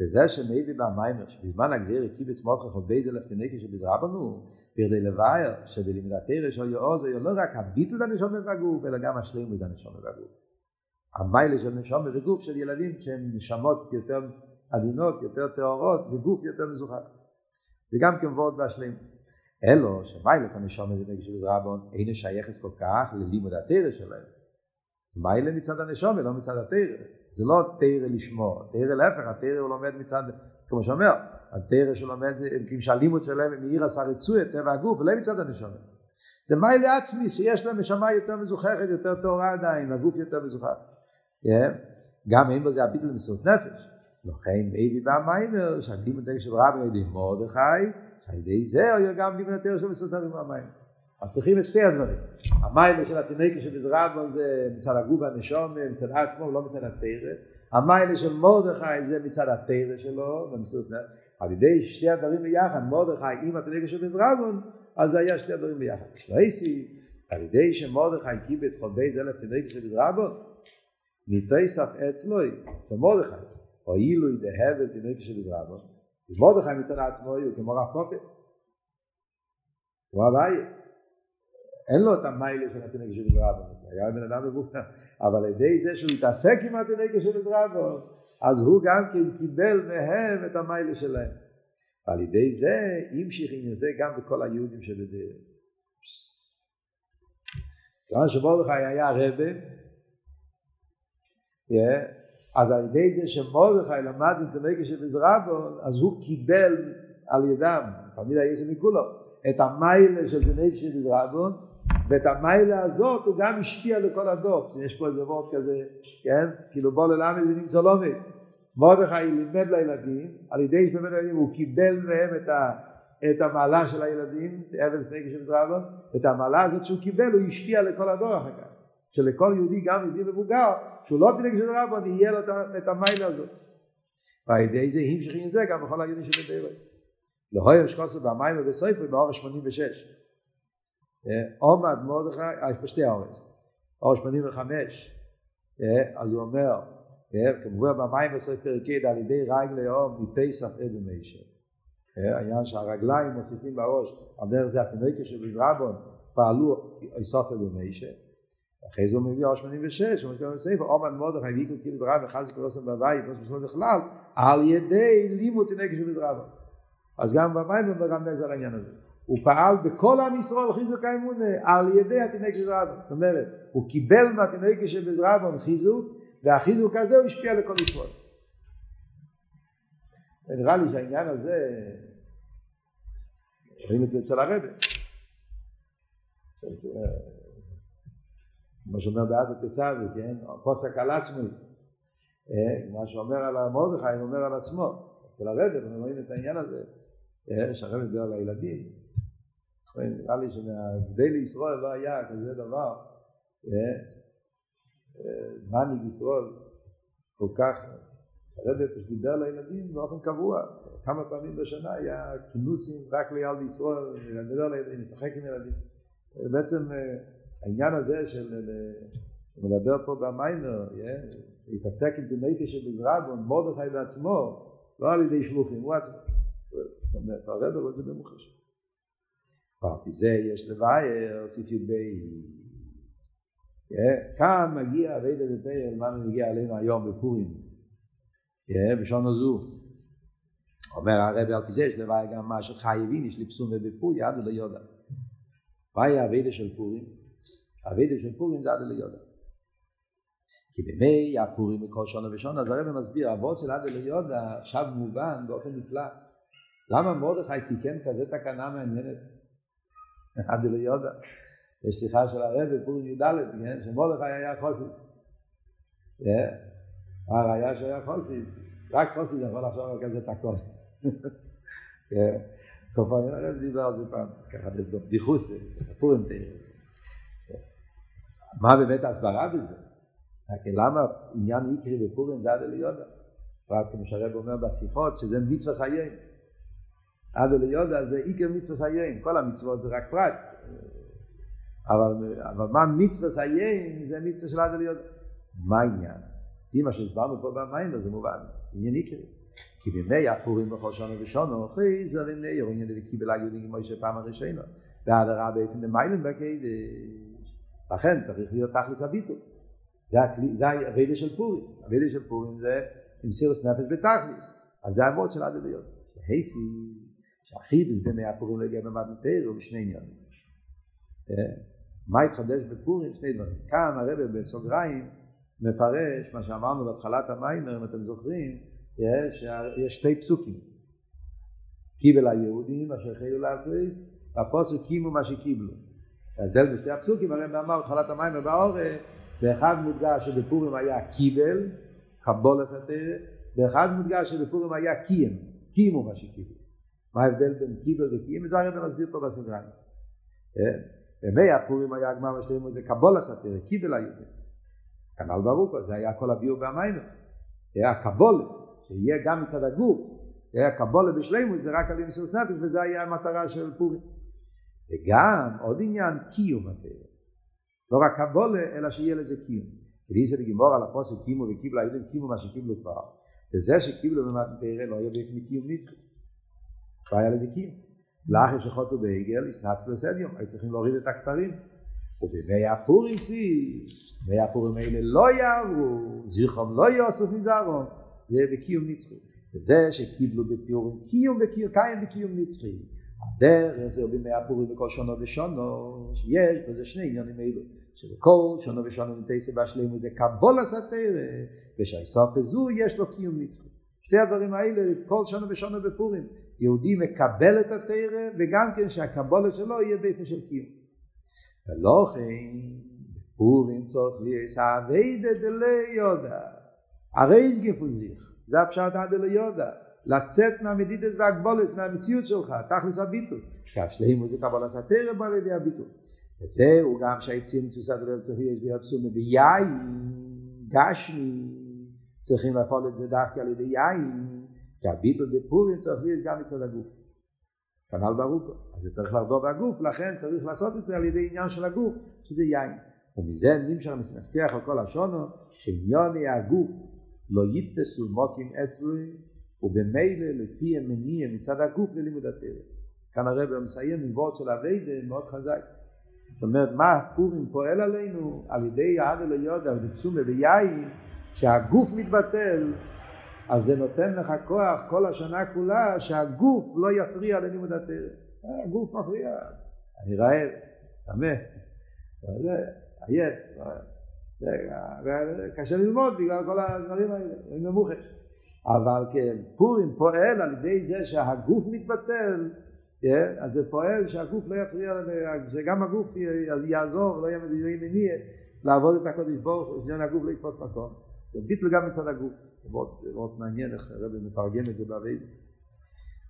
וזה שמביא במיימר, שבזמן הגזיר קיבץ מולכך ובייזה לפתנקי שבזרע בנו, פרדי לבייר, שבלימד התרא של יעוז, היה לא רק הביטל הנשום בגוף, אלא גם השלימות הנשום בגוף. המיילה של נשום בגוף של ילדים שהם נשמות יותר עדינות, יותר טהורות, וגוף יותר מזוכח. וגם כן ועוד בהשלימות. אלו שמיילס הנשום הזה נגד שבזרע בנו, אינו שייכת כל כך ללימוד התרא שלהם. מיילה מצד הנשום ולא מצד התרא. זה לא תרא לשמוע, תרא להפך, התרא הוא לומד מצד, כמו שאומר, התרא שהוא לומד, כאילו שהלימוד שלהם מעיר עשה רצוי את טבע הגוף, ולא מצד הנשום. זה מיילה עצמי, שיש להם נשמה יותר מזוכחת, יותר טהורה עדיין, הגוף יותר מזוכח. Yeah. גם אין בזה הביטל מסירות נפש. לכן אבי בא מיימר, שהלימוד של רבי יודעים מרדכי, על ידי זה הוא גם לימוד התרא של מסירות נפש מהמיימר. אז צריכים את שתי הדברים. המיילה של התינוקה של מזרבון זה מצד הגוף הנשום, מצד עצמו, לא מצד התרא. המיילה של מרדכי זה מצד התרא שלו, במסוס נפש. על ידי שתי הדברים ביחד, מרדכי עם התינוקה של מזרבון, אז זה היה שתי הדברים ביחד. שלייסי, על ידי שמרדכי קיבץ חודי זה אלף תינוקה של מזרבון, מתייסף אצלו, אצל מרדכי, הואילו ידהב תינוקה של מזרבון. מרדכי מצד עצמו הוא כמו רב קופי. הוא הבעיה. אין לו את המיילה של התינוק של עזרא היה בן אדם מבוגר, אבל על ידי זה שהוא התעסק עם התינוק של עזרא אז הוא גם כן קיבל מהם את המיילה שלהם. ועל ידי זה המשיך עם זה גם בכל היהודים שבדרך. כיוון שמרדכי היה רבה, אז על ידי זה שמרדכי למד עם תינוק של עזרא אז הוא קיבל על ידם, תמיד היה זה מכולו, את המיילה של של עזרא ואת המיילה הזאת הוא גם השפיע לכל הדור. יש פה איזה וורט כזה, כן? כאילו בוא ללמד ונמצא לומד. מרדכי לימד לילדים, על ידי שלימד לילדים הוא קיבל מהם את, ה, את המעלה של הילדים, עבד לפני כשם זרבון, את המעלה הזאת שהוא קיבל הוא השפיע לכל הדור אחר כך. שלכל יהודי, גם יהודי מבוגר, שהוא לא תינק של רבון, יהיה לו את המיילה הזאת. ועל ידי זה המשיך עם זה גם בכל היהודים של בדרך. להויר שקוסו במים ובספר באור 86. עומד מרדכי, יש פה שתי האורס, אור 85, אז הוא אומר, כמובן במים בסוף פרק ה' על ידי רגלי אור מפסח אבן מישר. העניין שהרגליים מוסיפים בראש, על דרך זה התינוקה של מזרבון פעלו איסוף אבן מישר. אחרי זה הוא מביא אור 86, הוא אומר בספר, עומד מרדכי ויקו כאילו ברב וחזק ולוסם בבית, לא בכלל, על ידי לימוד של מזרבון. אז גם במים הוא מרמז על העניין הזה. הוא פעל בכל עם ישראל חיזוק האמונה על ידי התינוק של רבון. זאת אומרת, הוא קיבל מהתינוק של רבון חיזוק, והחיזוק הזה הוא השפיע לכל ישראל. נראה לי שהעניין הזה, רואים את זה אצל הרבה. כמו שאומר בעד התצבי, כן? פוסק על עצמי. מה שאומר על מרדכי, הוא אומר על עצמו. אצל הרבה, אנחנו רואים את העניין הזה, שהרבה מדבר על הילדים. נראה לי שמהגדי לישראל לא היה כזה דבר, מנהיג ישראל כל כך, הרבי פשוט דיבר לילדים באופן קבוע, כמה פעמים בשנה היה כינוסים רק ליד ישראל, לדבר לילדים, לשחק עם ילדים. בעצם העניין הזה של מדבר פה במיימר, להתעסק עם תינוקי שבזרבון, מרדכי בעצמו, לא על ידי שלוחים, הוא עצמו. הרבי רואה את זה במוחש. ועל פי זה יש לבייר סעיף י"ב. כאן מגיע אבידה בפייל, מה מגיע עלינו היום בפורים, בשעון הזו. אומר הרבי על פי זה יש לבייר גם מה שחייבים, יש לי פסום ובפור יד ולא יודע. מהי האבידה של פורים? האבידה של פורים זה עד ולא יודע. כי בימי הפורים בכל שונה ושונה, אז הרבי מסביר, אבות של עד ולא יודע, עכשיו מובן באופן נפלא. למה מרדכי תיקן כזה תקנה מעניינת? [LAUGHS] עד יודע. יש שיחה של הרב בפורים י"ד, כן? שמרדכי היה חוסן. הראיה שהיה חוסית, רק חוסית יכול לחשוב על כזה תקוס. [LAUGHS] כן. כמובן, הרב דיבר על זה פעם, ככה בבדיחוס, פורים תראה. מה באמת ההסברה בזה? למה עניין יקרי בפורים זה עד אליודה? רק כמו שהרב אומר בשיחות, שזה מצווה חיי. עד אליודה זה עיקר מצווה חיי, כל המצוות זה רק פרט. אבל, אבל מה מצווה חיי זה מצווה של עד אליודה. מה העניין? לפי מה שהסברנו פה במים זה מובן, עניין עיקרי. כי בימי הפורים בכל שנה ושונו, אחרי זה לנאי עניין לקיבל היהודים כמו שפעם הראשונה. ועד הרבה איפן דמיילן בקדש. לכן צריך להיות תכלס הביטול. זה, הכלי, זה הווידה של פורים. הווידה של פורים זה עם סירוס נפש בתכלס. אז זה אבות של עד עליות. הייסי, שהחידוש בימי הפורים לגבי במתנתר הוא בשני עניינים. מה התחדש בפורים? שני דברים. כאן הרב בסוגריים מפרש מה שאמרנו בהתחלת המיימר, אם אתם זוכרים, יש שתי פסוקים. קיבל היהודים אשר חיו לעשות, והפוסק קימו מה שקיבלו. ההבדל בשתי הפסוקים, הרי מאמר התחלת המיימר בעורף, באחד מודגש שבפורים היה קיבל, קבולת התרא, באחד מודגש שבפורים היה קיים, קימו מה שקיבלו. מה ההבדל בין קיבל וקיים? זה הרב מסביר פה בסוגריים. בימי הפורים היה הגמר זה קבולת התרא, קיבל היהודים. כנ"ל ברוקו, זה היה כל הביאור והמיימר. היה קבולת, שיהיה גם מצד הגוף, היה קבולת בשלימות, זה רק על ימסוס נפש, וזה היה המטרה של פורים. וגם עוד עניין קיום התרא. לא רק קבולה, אלא שיהיה לזה קיום. ודיסא דגימור על הפוסק קימו וקיבלו היהודים קימו מה שקיבלו כבר. וזה שקיבלו במתנתרא לא יהיה באופן קיום נצחי. לא היה לזה קיום. לאחר שחוטו בעגל, הסנצלו לסדיום, היו צריכים להוריד את הכתרים. ובימי הפורים סי, בימי הפורים האלה לא יערו, זיכרום לא יאסוף מזרום, זה בקיום נצחי. וזה שקיבלו בפיורים קיום וקיום, קיים בקיום נצחי. הדרך זה בימי הפורים בכל שונו ושונו, שיש בזה שני עניינים אלו. שבכל שונו ושונו נתייסה בהשלימות זה קבול הסתרא, ושהסוף הזו יש לו קיום נצחי. שתי הדברים האלה, כל שונו ושונו בפורים. יהודי מקבל את התרא, וגם כן שהקבולה שלו יהיה באופן של קיום. ולא כן, בפורים צורך ליעשה אביידה דלי יודע. הרי יש גפוזיך, זה הפשט עד אלי יודע. לצאת מהמדידס והגבולת, מהמציאות שלך, תכלס הביטול. כי השלימות זה קבלת התרא בא לידי הביטול. וזהו גם שהעצים תוסד אל צריך יש ביחסום ביין, גשמי, צריכים לפעול את זה דווקא על ידי יין, כי הביטול בפורים צריך להיות גם מצד הגוף. כנ"ל ברוקו. אז זה צריך לחדור בגוף, לכן צריך לעשות את זה על ידי עניין של הגוף, שזה יין. ומזה נמשך מסכח על כל השונו, שעניוני הגוף לא יתפסו מוקים אצלי ובמילא לפי המניע מצד הגוף ללימוד התרא. כאן הרב מסיים עם וורד של אביידה מאוד חזק. זאת אומרת, מה פורים פועל עלינו? על ידי העד אלו יודע ותשומה ויין, שהגוף מתבטל, אז זה נותן לך כוח כל השנה כולה שהגוף לא יפריע ללימוד התרא. הגוף מפריע. אני רעב, צמא, עייף. קשה ללמוד בגלל כל הדברים האלה, אני נמוכש. אבל כן, פורים פועל על ידי זה שהגוף מתבטל, כן? אז זה פועל שהגוף לא יפריע, שגם הגוף יעזור, לא יהיה מניע לעבוד את הקודש ברוך הוא, שעניין הגוף לא יתפוס מקום. זה ביטל גם מצד הגוף, זה מאוד, מאוד מעניין איך הרבי מתרגם את זה בעביד.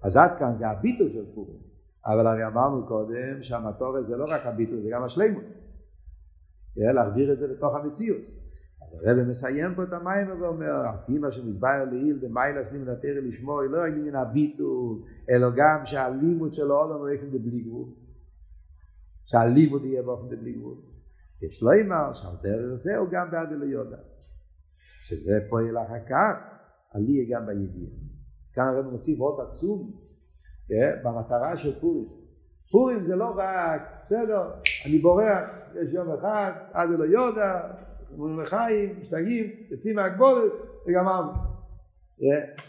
אז עד כאן זה הביטל של פורים, אבל הרי אמרנו קודם שהמטורת זה לא רק הביטל, זה גם השלימות. כן? להחדיר את זה לתוך המציאות. אז הרב מסיים פה את המים ואומר, על פי מה שמסבר לעיל במיילס התרא לשמור, לא רק עניין הביטול, אלא גם שהלימוד של העולם הוא איפה בלי גבול. שהלימוד יהיה באופן בלי גבול. יש לו אמר שעל דרך זה הוא גם בעד אליודה. שזה פועל אחר כך, עלי גם בידיעה. אז כאן הרב מוסיף עוד עצום במטרה של פורים. פורים זה לא רק, בסדר, אני בורח, יש יום אחד, עד אלו יודע, אומרים לחיים, משתגעים, יוצאים מהגבולת וגמרנו.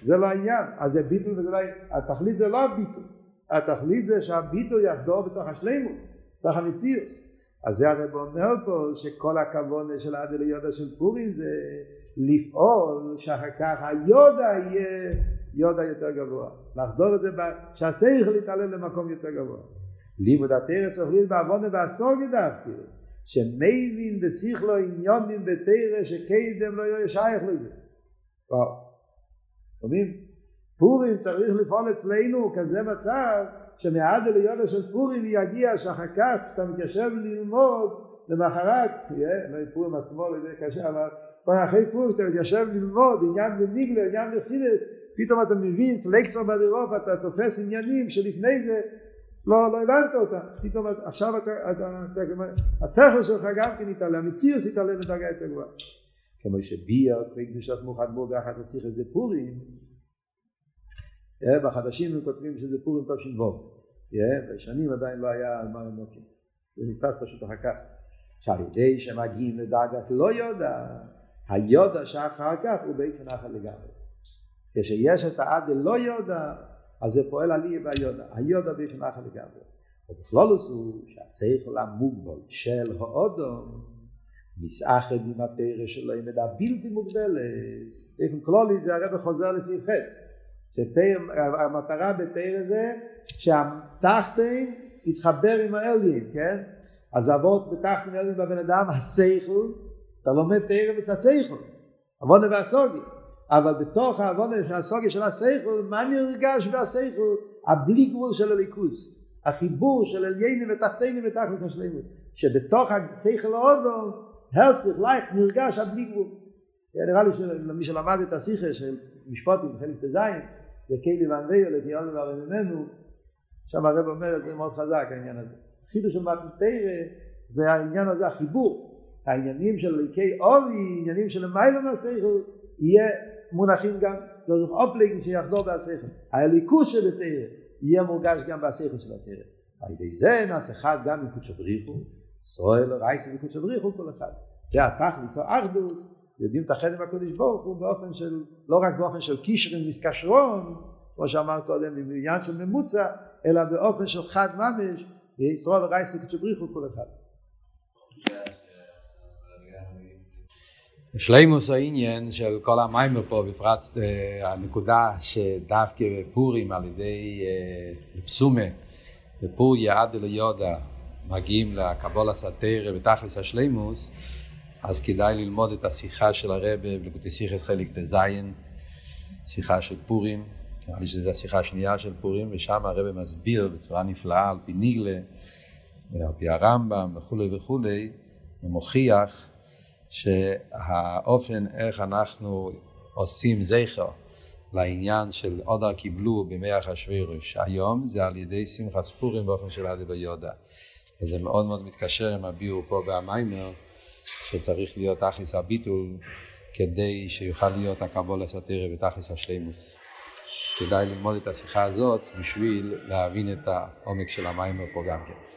זה לא העניין, אז זה ביטול וזה לא. התכלית זה לא הביטול, התכלית זה שהביטול יחדור בתוך השלימות, בתוך המציאות. אז זה הרב אומר פה שכל הכוונה של עד אליודה של פורים זה לפעול שאחר כך היודה יהיה יודה יותר גבוה. לחדור את זה, שהשכל יתעלה למקום יותר גבוה. לימוד התרא צריך להיות בעוונה והסוגיה דווקא. שמבין בשכלו עניונים בתרא שקדם לא יהיה שייך לזה. שומעים? פורים צריך לפעול אצלנו כזה מצב שמעד אליונה של פורים יגיע שאחר כך כשאתה מתיישב ללמוד למחרת, לא פורים עצמו לא יודע קשה אבל אחרי פורים כשאתה מתיישב ללמוד עניין בניגלה, עניין בחסידס פתאום אתה מבין, לקצר בדירוף אתה תופס עניינים שלפני זה לא, לא הבנת אותה, פתאום עכשיו אתה, אתה, אתה, השכל שלך גם כן יתעלה, המציאות יתעלה בדרגה יותר גבוהה. כמו שביאר, כפי קדושת מוחד בו ביחס לשיחה זה פורים, בחדשים הם כותבים שזה פורים תש"ו, בשנים עדיין לא היה על מה הם נוקים, זה נתפס פשוט אחר כך. שעל ידי שמגיעים לדרגת לא יודע, היודע שאחר כך הוא באופן אחר לגמרי. כשיש את העד לא יודע, אז זה פועל על יהיה והיודע, היודע באופן אחר לגמרי. ובכלולוס הוא שהשכל המוגבל של האודום מסאחד עם התרא שלו עם מידה בלתי מוגבלת. באופן כלולי זה הרב חוזר לסעיף ח' המטרה בתרא זה שהתחתן יתחבר עם האליין, כן? אז אבות בתחתן אליין בבן אדם, השכל, אתה לומד תרא מצד שכל, עוונה והסוגי. אבל בתוך העוונה והסוגי של השכל, מה נרגש בהשכל? הבלי גבול של הליכוז. החיבור של עליינים ותחתינים ותכלס השלימות. שבתוך השכל האודום, הרצך, לייך, נרגש הבלי גבול. נראה לי שלמי שלמד את השיחה של משפטים בחלק ט"ז, וקיילי ואנביו לדיון והרי ממנו, שם הרב אומר את זה מאוד חזק העניין הזה. חידוש של מתנתרא זה העניין הזה, החיבור. העניינים של ליקי אורי, עניינים של מיילא מהשכל, יהיה מונחים גם, זוכר אופלגים שיחדור בהשכל. הליכוס של התרא יהיה מורגש גם בהשכל של התרא. על ידי זה נעשה אחד גם עם קודשו בריחו, ישראל רייסי וקודשו בריחו כל אחד. זה התכלס, האחדוס, יודעים את החדר בקודש ברוך הוא באופן של, לא רק באופן של קישרים מסקשרון, כמו שאמר קודם, בעניין של ממוצע, אלא באופן של חד ממש, ישראל רייסי וקודשו בריחו כל אחד. שלימוס העניין של כל המיימר פה, בפרט הנקודה שדווקא בפורים על ידי פסומה, בפוריה עד אליודה מגיעים לקבול הסתרא ותכלס השלימוס, אז כדאי ללמוד את השיחה של הרבה בלקוטי שיחת חלק ט"ז, שיחה של פורים, נראה לי שזו השיחה השנייה של פורים, ושם הרבה מסביר בצורה נפלאה על פי ניגלה, ועל פי הרמב"ם וכולי וכולי, ומוכיח שהאופן איך אנחנו עושים זכר לעניין של עודר קיבלו בימי אחשוורוש היום זה על ידי שמחת ספורים באופן של עדי ביודה. וזה מאוד מאוד מתקשר עם הביאור פה במיימר שצריך להיות תכלס הביטול כדי שיוכל להיות הקבול הסאטירי ותכלס השלימוס. כדאי ללמוד את השיחה הזאת בשביל להבין את העומק של המיימר פה גם כן.